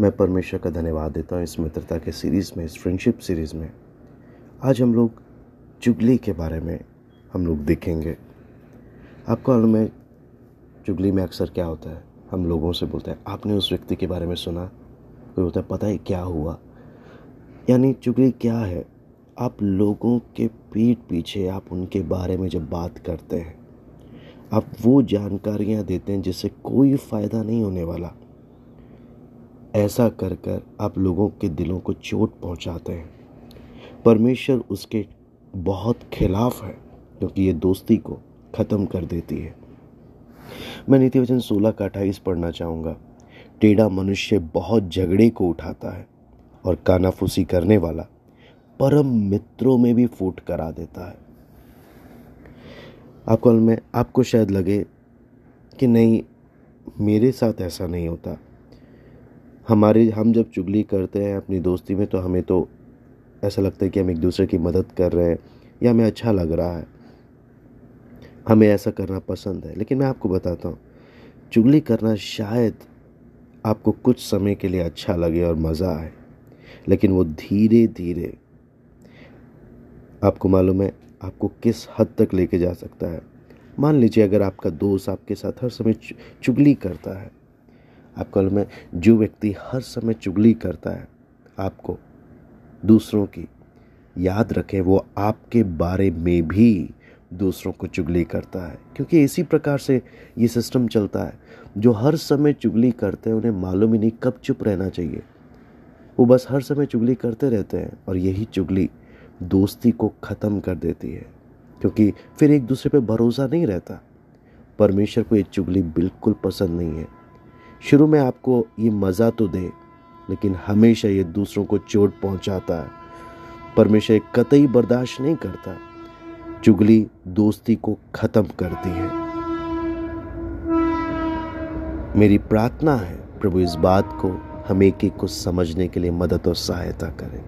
मैं परमेश्वर का धन्यवाद देता हूँ इस मित्रता के सीरीज़ में, इस फ्रेंडशिप सीरीज़ में। आज हम लोग चुगली के बारे में हम लोग देखेंगे। आपको मालूम है चुगली में अक्सर क्या होता है? हम लोगों से बोलते हैं, आपने उस व्यक्ति के बारे में सुना? कोई होता है, पता है क्या हुआ? यानी चुगली क्या है? आप लोगों के पीठ पीछे आप उनके बारे में जब बात करते हैं, आप वो जानकारियाँ देते हैं जिससे कोई फ़ायदा नहीं होने वाला। ऐसा कर कर आप लोगों के दिलों को चोट पहुंचाते हैं। परमेश्वर उसके बहुत खिलाफ है, क्योंकि ये दोस्ती को ख़त्म कर देती है। मैं नीति वचन सोलह का अट्ठाईस पढ़ना चाहूँगा। टेढ़ा मनुष्य बहुत झगड़े को उठाता है और कानाफूसी करने वाला परम मित्रों में भी फूट करा देता है। आपको, में, आपको शायद लगे कि नहीं, मेरे साथ ऐसा नहीं होता। हमारे, हम जब चुगली करते हैं अपनी दोस्ती में तो हमें तो ऐसा लगता है कि हम एक दूसरे की मदद कर रहे हैं, या हमें अच्छा लग रहा है। हमें ऐसा करना पसंद है। लेकिन मैं आपको बताता हूँ, चुगली करना शायद आपको कुछ समय के लिए अच्छा लगे और मज़ा आए। लेकिन वो धीरे धीरे आपको मालूम है, आपको किस हद तक लेके जा सकता है। मान लीजिए अगर आपका दोस्त आपके साथ हर समय चुगली करता है आपको मालूम है जो व्यक्ति हर समय चुगली करता है, आपको दूसरों की याद रखें, वो आपके बारे में भी दूसरों को चुगली करता है। क्योंकि इसी प्रकार से ये सिस्टम चलता है। जो हर समय चुगली करते हैं, उन्हें मालूम ही नहीं कब चुप रहना चाहिए। वो बस हर समय चुगली करते रहते हैं और यही चुगली दोस्ती को ख़त्म कर देती है। क्योंकि फिर एक दूसरे पे भरोसा नहीं रहता। परमेश्वर को ये चुगली बिल्कुल पसंद नहीं है। शुरू में आपको ये मज़ा तो दे, लेकिन हमेशा ये दूसरों को चोट पहुंचाता है। परमेश्वर कतई बर्दाश्त नहीं करता। चुगली दोस्ती को ख़त्म करती है। मेरी प्रार्थना है, प्रभु इस बात को हम एक एक को समझने के लिए मदद और सहायता करें।